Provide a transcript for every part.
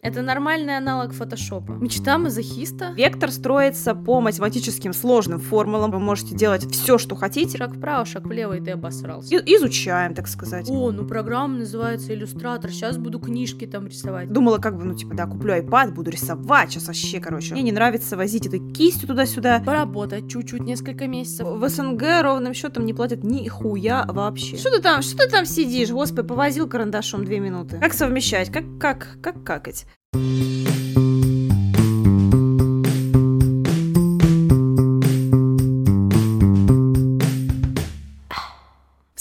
Это нормальный аналог фотошопа. Мечта мазохиста. Вектор строится по математическим сложным формулам. Вы можете делать все, что хотите. Шаг вправо, шаг влево, и ты обосрался. И- изучаем, так сказать. О, ну программа называется иллюстратор. Сейчас буду книжки там рисовать. Думала, как бы, ну, типа, да, куплю iPad, буду рисовать, сейчас вообще, короче. Мне не нравится возить этой кистью туда-сюда. Поработать чуть-чуть, несколько месяцев. В СНГ ровным счетом не платят ни хуя вообще. Что ты там, что ты там сидишь, господи, повозил карандашом две минуты. Как совмещать, как, как, как какать?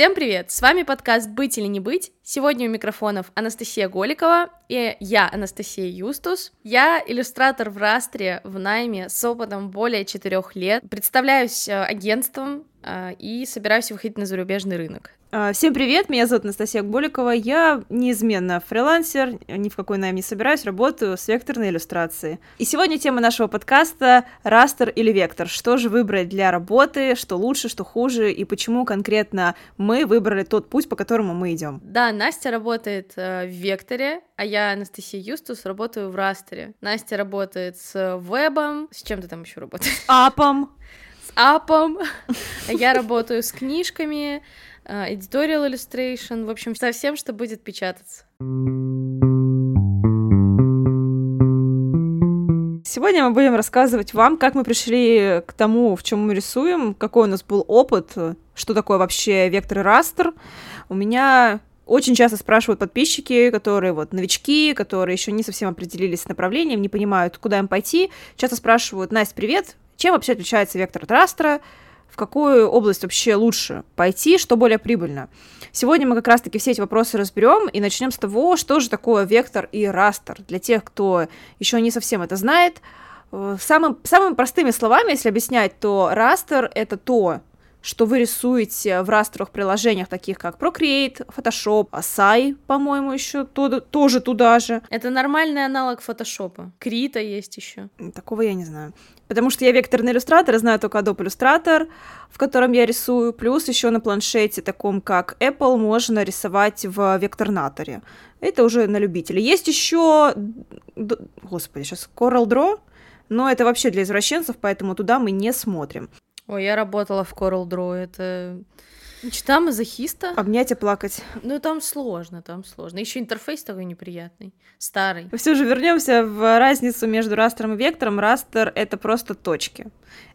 Всем привет! С вами подкаст «Быть или не быть». Сегодня у микрофонов Анастасия Голикова и я, Анастасия Юстус. Я иллюстратор в Растре в найме с опытом более четырех лет. Представляюсь э, агентством э, и собираюсь выходить на зарубежный рынок. А, Всем привет, меня зовут Анастасия Боликова, я неизменно фрилансер, ни в какой найм не собираюсь, работаю с векторной иллюстрацией. И сегодня тема нашего подкаста «Растер или вектор?». Что же выбрать для работы, что лучше, что хуже, и почему конкретно мы выбрали тот путь, по которому мы идем. Да, Настя работает э, в Векторе, а я, Анастасия Юстус, работаю в Растере. Настя работает с вебом. С чем ты там еще работаешь? Апом. С апом. А я работаю с книжками, э, editorial illustration, в общем, со всем, что будет печататься. Сегодня мы будем рассказывать вам, как мы пришли к тому, в чем мы рисуем, какой у нас был опыт, что такое вообще вектор и растер. У меня очень часто спрашивают подписчики, которые вот новички, которые еще не совсем определились с направлением, не понимают, куда им пойти. Часто спрашивают, Настя, привет, чем вообще отличается вектор от растера? В какую область вообще лучше пойти, что более прибыльно? Сегодня мы как раз-таки все эти вопросы разберем и начнем с того, что же такое вектор и растер. Для тех, кто еще не совсем это знает, э, самым, самыми простыми словами, если объяснять, то растер — это то, что вы рисуете в растровых приложениях, таких как Procreate, Photoshop, Asai, по-моему, еще то- тоже туда же. Это нормальный аналог фотошопа. Крита есть еще. Такого я не знаю. Потому что я векторный иллюстратор, знаю только Adobe Illustrator, в котором я рисую. Плюс еще на планшете, таком как Apple, можно рисовать в векторнаторе. Это уже на любителя. Есть еще, господи, сейчас Coral Draw, но это вообще для извращенцев, поэтому туда мы не смотрим. Ой, я работала в Coral Draw, это мечта мазохиста. Обнять и плакать. Ну, там сложно, там сложно. Еще интерфейс такой неприятный, старый. Все же вернемся в разницу между растером и вектором. Растер — это просто точки.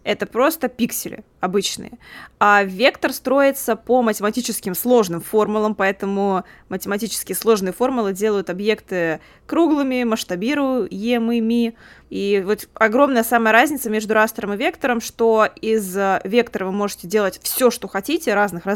Это просто пиксели обычные. А вектор строится по математическим сложным формулам, поэтому математически сложные формулы делают объекты круглыми, масштабируемыми. И вот огромная самая разница между растером и вектором, что из э, вектора вы можете делать все, что хотите, разных размеров,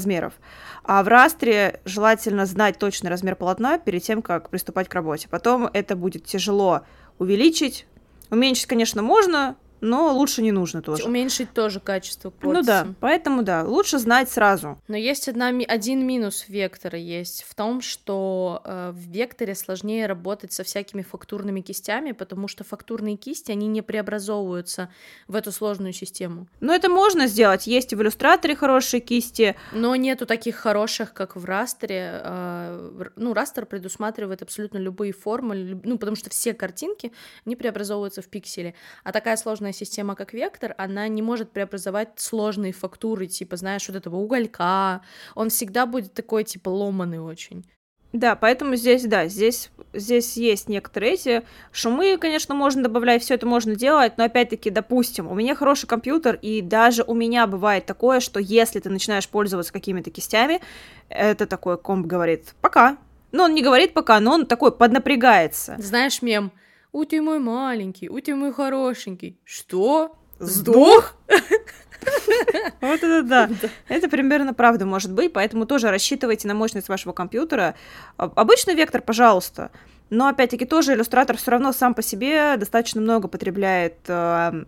а в растре желательно знать точный размер полотна перед тем, как приступать к работе. Потом это будет тяжело увеличить. Уменьшить, конечно, можно, но лучше не нужно тоже. Уменьшить тоже качество Ну подписи. да, поэтому да, лучше знать сразу. Но есть одна, один минус вектора есть в том, что э, в векторе сложнее работать со всякими фактурными кистями, потому что фактурные кисти, они не преобразовываются в эту сложную систему. Но это можно сделать. Есть и в иллюстраторе хорошие кисти. Но нету таких хороших, как в растере. э, Ну, растер предусматривает абсолютно любые формы, ну, потому что все картинки, они преобразовываются в пиксели. А такая сложная система, как вектор, она не может преобразовать сложные фактуры, типа, знаешь, вот этого уголька. Он всегда будет такой, типа, ломаный очень. Да, поэтому здесь, да, здесь, здесь есть некоторые эти шумы, конечно, можно добавлять, все это можно делать, но опять-таки, допустим, у меня хороший компьютер, и даже у меня бывает такое, что если ты начинаешь пользоваться какими-то кистями, это такой комп говорит «пока». Ну, он не говорит «пока», но он такой поднапрягается. Знаешь мем? У ты мой маленький, у ты мой хорошенький. Что? Сдох? Вот это да. Это примерно правда может быть, поэтому тоже рассчитывайте на мощность вашего компьютера. Обычный вектор, пожалуйста. Но опять-таки тоже иллюстратор все равно сам по себе достаточно много потребляет э,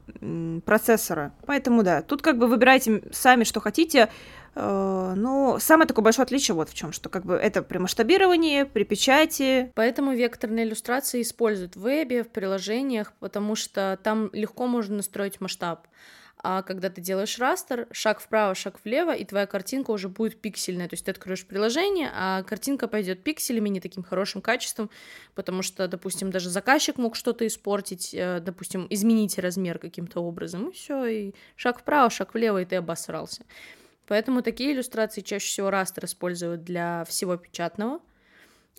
процессора. Поэтому да, тут как бы выбирайте сами, что хотите. Но самое такое большое отличие вот в чем, что как бы это при масштабировании, при печати. Поэтому векторные иллюстрации используют в вебе, в приложениях, потому что там легко можно настроить масштаб. А когда ты делаешь растер, шаг вправо, шаг влево, и твоя картинка уже будет пиксельная, то есть ты откроешь приложение, а картинка пойдет пикселями, не таким хорошим качеством, потому что, допустим, даже заказчик мог что-то испортить, э, допустим, изменить размер каким-то образом, и все, и шаг вправо, шаг влево, и ты обосрался. Поэтому такие иллюстрации чаще всего растер используют для всего печатного,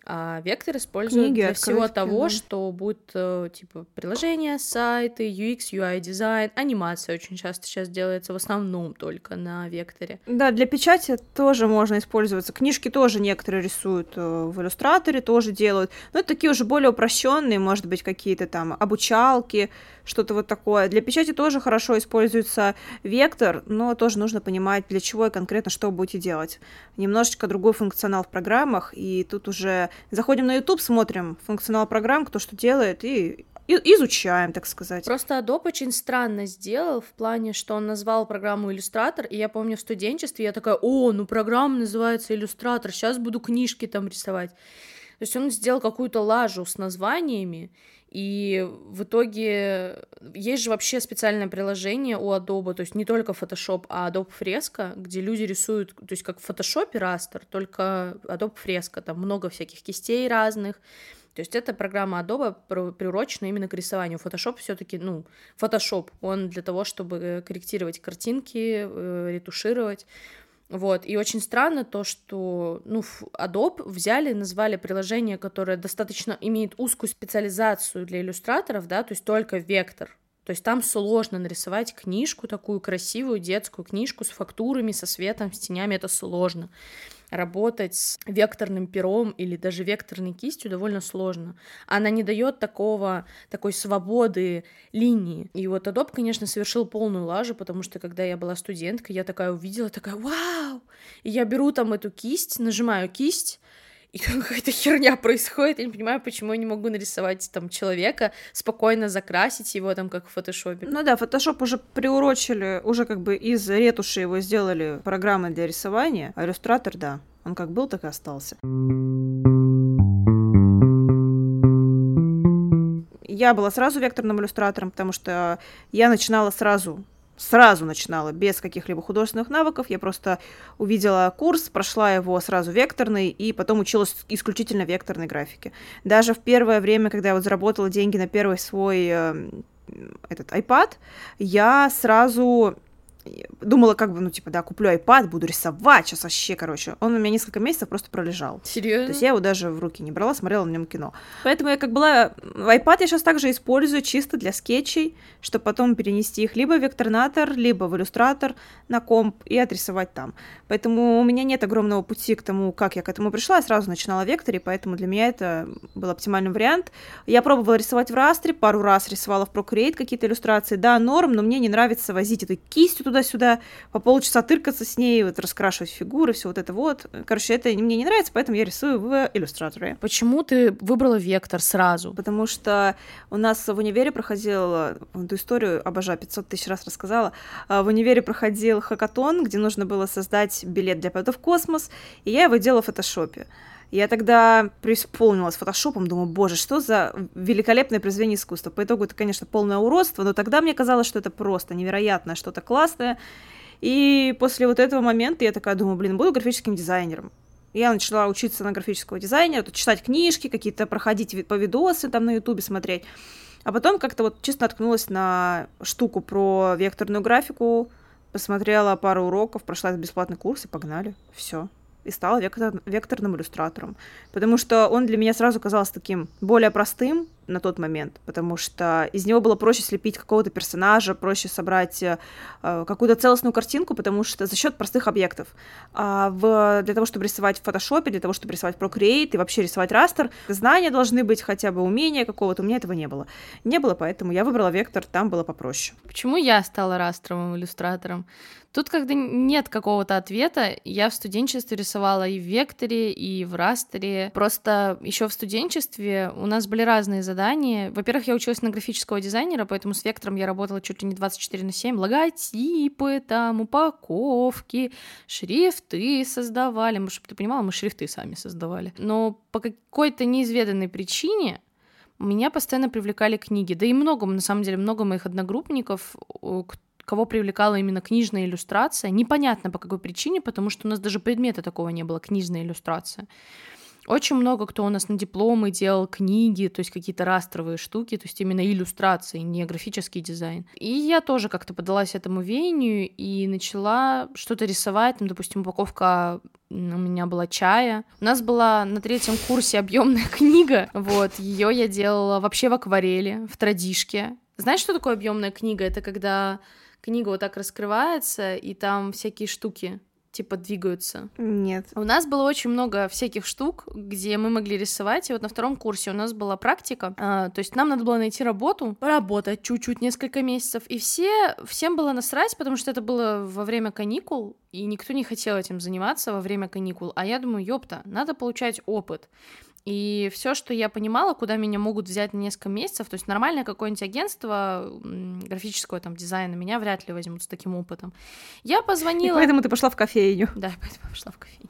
а вектор используют Книги, для всего того, да. что будет э, типа приложения, сайты, UX, UI дизайн, анимация очень часто сейчас делается в основном только на векторе. Да, для печати тоже можно использоваться. Книжки тоже некоторые рисуют э, в иллюстраторе, тоже делают. Но это такие уже более упрощенные, может быть, какие-то там обучалки, что-то вот такое. Для печати тоже хорошо используется вектор, но тоже нужно понимать, для чего и конкретно что будете делать. Немножечко другой функционал в программах, и тут уже Заходим на YouTube, смотрим функционал программ, кто что делает, и изучаем, так сказать. Просто Adobe очень странно сделал в плане, что он назвал программу иллюстратор, и я помню в студенчестве я такая, о, ну программа называется иллюстратор, сейчас буду книжки там рисовать. То есть он сделал какую-то лажу с названиями, и в итоге есть же вообще специальное приложение у Adobe, то есть не только Photoshop, а Adobe Fresco, где люди рисуют, то есть как в Photoshop растер, только Adobe Fresco, там много всяких кистей разных, то есть эта программа Adobe приурочена именно к рисованию. Photoshop все таки ну, Photoshop, он для того, чтобы корректировать картинки, э, ретушировать. Вот, и очень странно то, что, ну, Adobe взяли, назвали приложение, которое достаточно имеет узкую специализацию для иллюстраторов, да, то есть только вектор, то есть там сложно нарисовать книжку, такую красивую детскую книжку с фактурами, со светом, с тенями, это сложно работать с векторным пером или даже векторной кистью довольно сложно. Она не дает такого, такой свободы линии. И вот Adobe, конечно, совершил полную лажу, потому что когда я была студенткой, я такая увидела, такая, вау! И я беру там эту кисть, нажимаю кисть, и какая-то херня происходит, я не понимаю, почему я не могу нарисовать там человека, спокойно закрасить его там, как в фотошопе. Ну да, фотошоп уже приурочили, уже как бы из ретуши его сделали программы для рисования, а иллюстратор, да, он как был, так и остался. Я была сразу векторным иллюстратором, потому что я начинала сразу сразу начинала без каких-либо художественных навыков. Я просто увидела курс, прошла его сразу векторный, и потом училась исключительно векторной графике. Даже в первое время, когда я вот заработала деньги на первый свой э, этот iPad, я сразу думала, как бы, ну, типа, да, куплю iPad, буду рисовать, сейчас вообще, короче. Он у меня несколько месяцев просто пролежал. Серьезно? То есть я его даже в руки не брала, смотрела на нем кино. Поэтому я как была... iPad я сейчас также использую чисто для скетчей, чтобы потом перенести их либо в векторнатор, либо в иллюстратор на комп и отрисовать там. Поэтому у меня нет огромного пути к тому, как я к этому пришла. Я сразу начинала в векторе, поэтому для меня это был оптимальный вариант. Я пробовала рисовать в растре, пару раз рисовала в Procreate какие-то иллюстрации. Да, норм, но мне не нравится возить эту кистью туда-сюда, по полчаса тыркаться с ней, вот раскрашивать фигуры, все вот это вот. Короче, это мне не нравится, поэтому я рисую в иллюстраторе. Почему ты выбрала вектор сразу? Потому что у нас в универе проходил, эту историю обожаю, 500 тысяч раз рассказала, а, в универе проходил хакатон, где нужно было создать билет для полета в космос, и я его делала в фотошопе. Я тогда преисполнилась фотошопом, думаю, боже, что за великолепное произведение искусства. По итогу это, конечно, полное уродство, но тогда мне казалось, что это просто невероятное, что-то классное. И после вот этого момента я такая думаю, блин, буду графическим дизайнером. Я начала учиться на графического дизайнера, читать книжки, какие-то проходить по видосы там на ютубе смотреть. А потом как-то вот честно наткнулась на штуку про векторную графику, посмотрела пару уроков, прошла бесплатный курс и погнали. Все и стала вектор, векторным иллюстратором. Потому что он для меня сразу казался таким более простым на тот момент, потому что из него было проще слепить какого-то персонажа, проще собрать э, какую-то целостную картинку, потому что за счет простых объектов. А в, для того, чтобы рисовать в фотошопе, для того, чтобы рисовать Procreate и вообще рисовать растер, знания должны быть, хотя бы умения какого-то, у меня этого не было. Не было, поэтому я выбрала вектор, там было попроще. Почему я стала растровым иллюстратором? Тут, когда нет какого-то ответа, я в студенчестве рисовала и в векторе, и в растере. Просто еще в студенчестве у нас были разные задания. Во-первых, я училась на графического дизайнера, поэтому с вектором я работала чуть ли не 24 на 7. Логотипы, там, упаковки, шрифты создавали. Мы, чтобы ты понимала, мы шрифты сами создавали. Но по какой-то неизведанной причине меня постоянно привлекали книги. Да и много, на самом деле, много моих одногруппников, кого привлекала именно книжная иллюстрация. Непонятно по какой причине, потому что у нас даже предмета такого не было, книжная иллюстрация. Очень много кто у нас на дипломы делал книги, то есть какие-то растровые штуки, то есть именно иллюстрации, не графический дизайн. И я тоже как-то подалась этому веянию и начала что-то рисовать. Там, допустим, упаковка у меня была чая. У нас была на третьем курсе объемная книга. Вот, ее я делала вообще в акварели, в традишке. Знаешь, что такое объемная книга? Это когда книга вот так раскрывается, и там всякие штуки типа двигаются? Нет. У нас было очень много всяких штук, где мы могли рисовать, и вот на втором курсе у нас была практика, а, то есть нам надо было найти работу, поработать чуть-чуть несколько месяцев, и все, всем было насрать, потому что это было во время каникул, и никто не хотел этим заниматься во время каникул, а я думаю, ёпта, надо получать опыт. И все, что я понимала, куда меня могут взять на несколько месяцев, то есть нормальное какое-нибудь агентство графического там дизайна меня вряд ли возьмут с таким опытом. Я позвонила. И поэтому ты пошла в кофейню. Да, поэтому пошла в кофейню.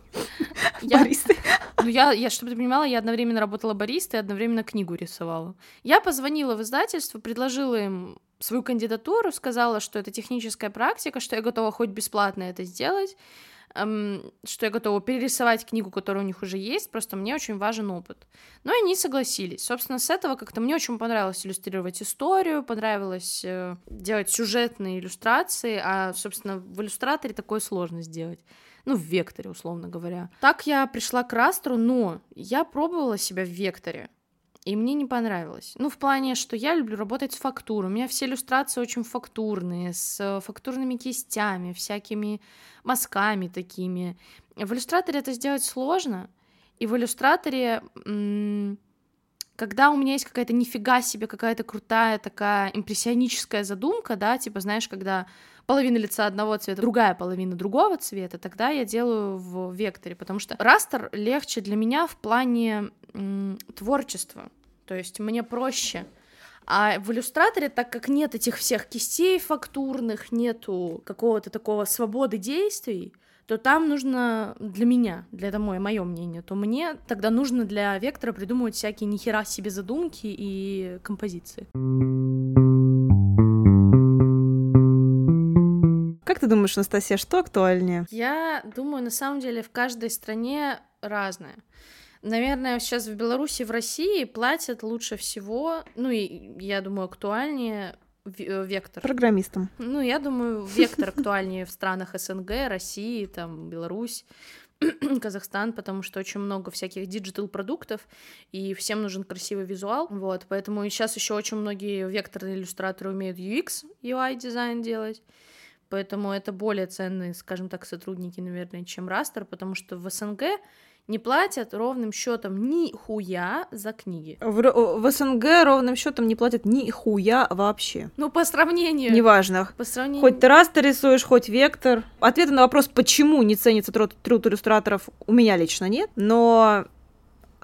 Баристой. Ну, я, я, чтобы ты понимала, я одновременно работала баристой и одновременно книгу рисовала. Я позвонила в издательство, предложила им свою кандидатуру, сказала, что это техническая практика, что я готова хоть бесплатно это сделать что я готова перерисовать книгу, которая у них уже есть, просто мне очень важен опыт. Но они согласились. Собственно, с этого как-то мне очень понравилось иллюстрировать историю, понравилось э, делать сюжетные иллюстрации, а, собственно, в иллюстраторе такое сложно сделать. Ну, в векторе, условно говоря. Так я пришла к растру, но я пробовала себя в векторе и мне не понравилось. Ну, в плане, что я люблю работать с фактурой. У меня все иллюстрации очень фактурные, с фактурными кистями, всякими мазками такими. В иллюстраторе это сделать сложно, и в иллюстраторе, когда у меня есть какая-то нифига себе, какая-то крутая такая импрессионическая задумка, да, типа, знаешь, когда половина лица одного цвета, другая половина другого цвета, тогда я делаю в векторе, потому что растер легче для меня в плане м, творчества, то есть мне проще. А в иллюстраторе, так как нет этих всех кистей фактурных, нету какого-то такого свободы действий, то там нужно для меня, для это мое, мое мнение, то мне тогда нужно для вектора придумывать всякие нихера себе задумки и композиции. Как ты думаешь, Анастасия, что актуальнее? Я думаю, на самом деле в каждой стране разное. Наверное, сейчас в Беларуси, в России платят лучше всего, ну и я думаю, актуальнее вектор. Программистам. Ну, я думаю, вектор актуальнее в странах СНГ, России, там, Беларусь. Казахстан, потому что очень много всяких digital продуктов, и всем нужен красивый визуал, вот, поэтому сейчас еще очень многие векторные иллюстраторы умеют UX, UI дизайн делать, поэтому это более ценные, скажем так, сотрудники, наверное, чем Raster, потому что в СНГ не платят ровным счетом ни хуя за книги. В, в СНГ ровным счетом не платят ни хуя вообще. Ну, по сравнению. Неважно. По сравнению... Хоть ты раз ты рисуешь, хоть вектор. Ответа на вопрос, почему не ценится труд, труд иллюстраторов, у меня лично нет. Но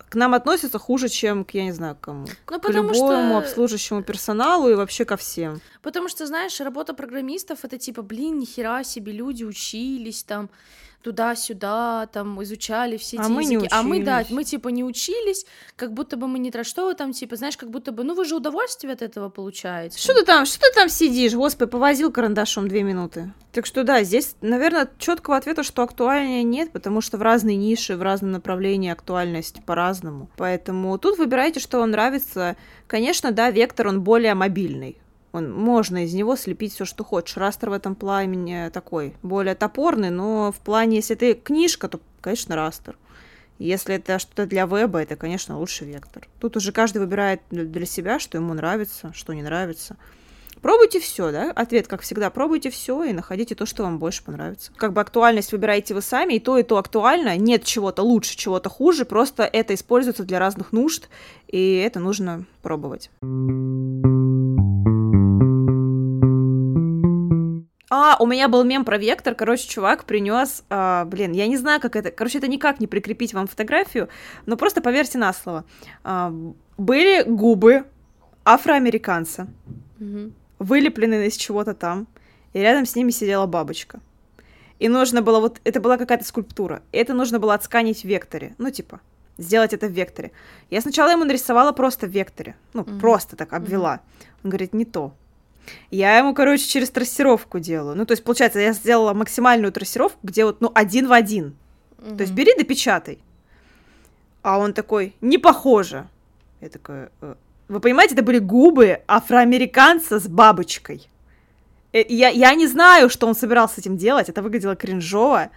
к нам относятся хуже, чем к, я не знаю, кому. Ну, к любому что... обслуживающему персоналу и вообще ко всем. Потому что, знаешь, работа программистов это типа, блин, нихера себе, люди учились там туда-сюда, там, изучали все а эти мы языки. Не а мы, да, мы, типа, не учились, как будто бы мы не тра... Что вы там, типа, знаешь, как будто бы, ну, вы же удовольствие от этого получаете. Что ты там, что ты там сидишь? Господи, повозил карандашом две минуты. Так что, да, здесь, наверное, четкого ответа, что актуальнее нет, потому что в разные ниши, в разном направлении актуальность по-разному. Поэтому тут выбирайте, что вам нравится. Конечно, да, вектор, он более мобильный он, можно из него слепить все, что хочешь. Растер в этом плане такой, более топорный, но в плане, если это книжка, то, конечно, растер. Если это что-то для веба, это, конечно, лучше вектор. Тут уже каждый выбирает для себя, что ему нравится, что не нравится. Пробуйте все, да? Ответ, как всегда, пробуйте все и находите то, что вам больше понравится. Как бы актуальность выбираете вы сами, и то, и то актуально. Нет чего-то лучше, чего-то хуже, просто это используется для разных нужд, и это нужно пробовать. А, у меня был мем про вектор. Короче, чувак принес, а, блин, я не знаю, как это. Короче, это никак не прикрепить вам фотографию, но просто поверьте на слово. А, были губы афроамериканца, угу. вылеплены из чего-то там, и рядом с ними сидела бабочка. И нужно было вот, это была какая-то скульптура, и это нужно было отсканить в векторе, ну типа сделать это в векторе. Я сначала ему нарисовала просто в векторе, ну угу. просто так обвела. Угу. Он говорит, не то. Я ему, короче, через трассировку делаю. Ну, то есть, получается, я сделала максимальную трассировку, где вот, ну, один в один. Mm-hmm. То есть, бери да печатай. А он такой, не похоже. Я такая, «Э, вы понимаете, это были губы афроамериканца с бабочкой. Э, я, я не знаю, что он собирался с этим делать, это выглядело кринжово,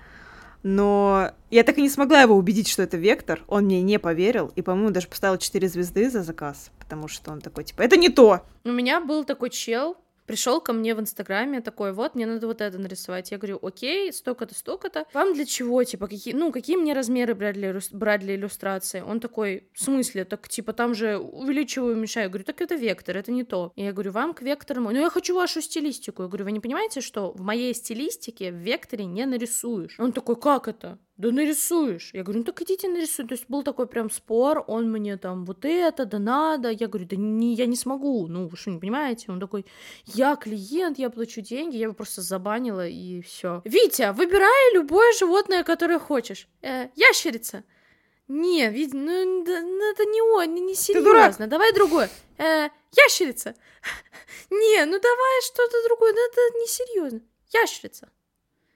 но я так и не смогла его убедить, что это вектор, он мне не поверил, и, по-моему, даже поставил 4 звезды за заказ, потому что он такой, типа, это не то. У меня был такой чел, пришел ко мне в Инстаграме такой, вот, мне надо вот это нарисовать. Я говорю, окей, столько-то, столько-то. Вам для чего, типа, какие, ну, какие мне размеры брать для, брать для иллюстрации? Он такой, в смысле? Так, типа, там же увеличиваю, уменьшаю. Я говорю, так это вектор, это не то. И я говорю, вам к вектору, ну, я хочу вашу стилистику. Я говорю, вы не понимаете, что в моей стилистике в векторе не нарисуешь? Он такой, как это? Да нарисуешь. Я говорю, ну так идите нарисуй. То есть был такой прям спор, он мне там вот это, да надо. Я говорю, да не, я не смогу. Ну, вы что, не понимаете? Он такой, я клиент, я плачу деньги. Я его просто забанила и все. Витя, выбирай любое животное, которое хочешь. Э, ящерица. Не, Витя, ну, ну это не он, не, серьезно. Давай другое. Э, ящерица. Не, ну давай что-то другое, ну это не серьезно. Ящерица.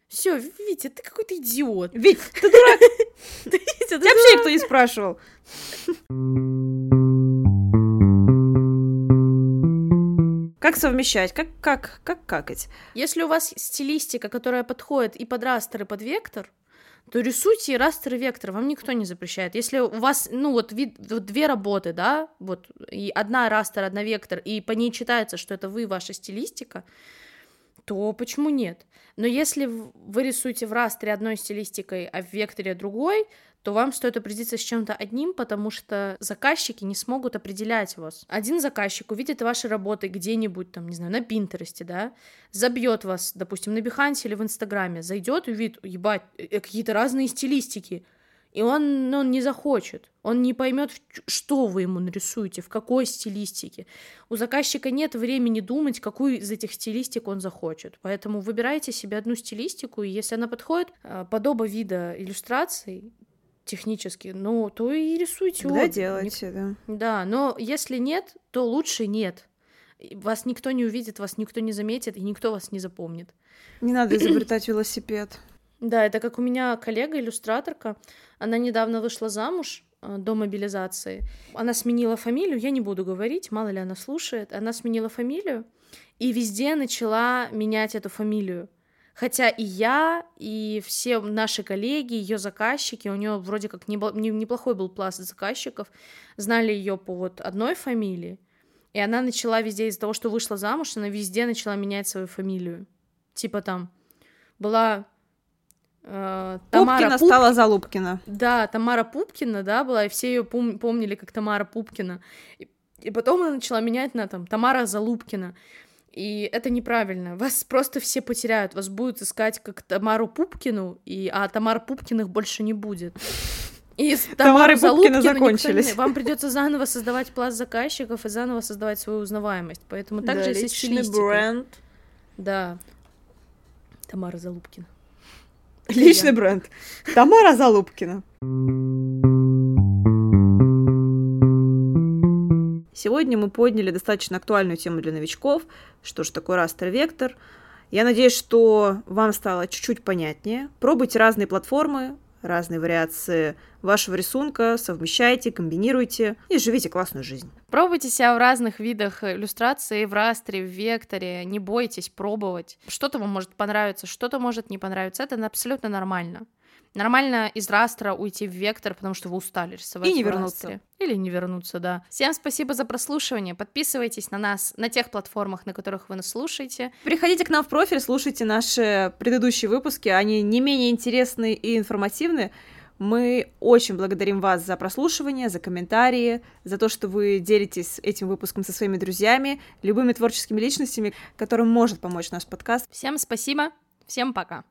Все, Витя, ты какой-то идиот. Вить, ты дурак. Тебя вообще никто не спрашивал. Как совмещать? Как, как, как какать? Если у вас стилистика, которая подходит и под растер, и под вектор, то рисуйте растер, и вектор, вам никто не запрещает. Если у вас, ну, вот, вид, вот две работы, да, вот, и одна растер, одна вектор, и по ней читается, что это вы, ваша стилистика, то почему нет? Но если вы рисуете в растре одной стилистикой, а в векторе другой, то вам стоит определиться с чем-то одним, потому что заказчики не смогут определять вас. Один заказчик увидит ваши работы где-нибудь, там, не знаю, на Пинтересте, да, забьет вас, допустим, на Бихансе или в Инстаграме, зайдет, увидит, ебать, э, какие-то разные стилистики, и он, ну, он не захочет, он не поймет, что вы ему нарисуете, в какой стилистике. У заказчика нет времени думать, какую из этих стилистик он захочет. Поэтому выбирайте себе одну стилистику, и если она подходит а, под оба вида иллюстраций, технически, ну, то и рисуйте Тогда обе. делайте, да. Да, но если нет, то лучше нет. Вас никто не увидит, вас никто не заметит, и никто вас не запомнит. Не надо изобретать велосипед. Да, это как у меня коллега-иллюстраторка, она недавно вышла замуж э, до мобилизации. Она сменила фамилию, я не буду говорить, мало ли она слушает. Она сменила фамилию и везде начала менять эту фамилию. Хотя и я, и все наши коллеги, ее заказчики, у нее вроде как неплохой был пласт заказчиков, знали ее по вот одной фамилии. И она начала везде из-за того, что вышла замуж, она везде начала менять свою фамилию. Типа там была Тамара Пупкина Пуп... стала Залупкина. Да, Тамара Пупкина, да, была, и все ее пом- помнили как Тамара Пупкина. И, и потом она начала менять на там Тамара Залупкина. И это неправильно. Вас просто все потеряют. Вас будут искать как Тамару Пупкину, и... а Тамара Пупкиных больше не будет. И Тамары Пупкина закончились. Никто... Вам придется заново создавать пласт заказчиков и заново создавать свою узнаваемость. Поэтому также да, есть стилистика. бренд. Да. Тамара Залупкина. Личный бренд. Тамара Залупкина. Сегодня мы подняли достаточно актуальную тему для новичков. Что же такое растер-вектор? Я надеюсь, что вам стало чуть-чуть понятнее. Пробуйте разные платформы, разные вариации вашего рисунка, совмещайте, комбинируйте и живите классную жизнь. Пробуйте себя в разных видах иллюстрации, в растре, в векторе, не бойтесь пробовать. Что-то вам может понравиться, что-то может не понравиться, это абсолютно нормально. Нормально из растра уйти в вектор, потому что вы устали рисовать. И не вернуться. Растре. Или не вернуться, да. Всем спасибо за прослушивание. Подписывайтесь на нас на тех платформах, на которых вы нас слушаете. Приходите к нам в профиль, слушайте наши предыдущие выпуски. Они не менее интересные и информативные. Мы очень благодарим вас за прослушивание, за комментарии, за то, что вы делитесь этим выпуском со своими друзьями, любыми творческими личностями, которым может помочь наш подкаст. Всем спасибо, всем пока.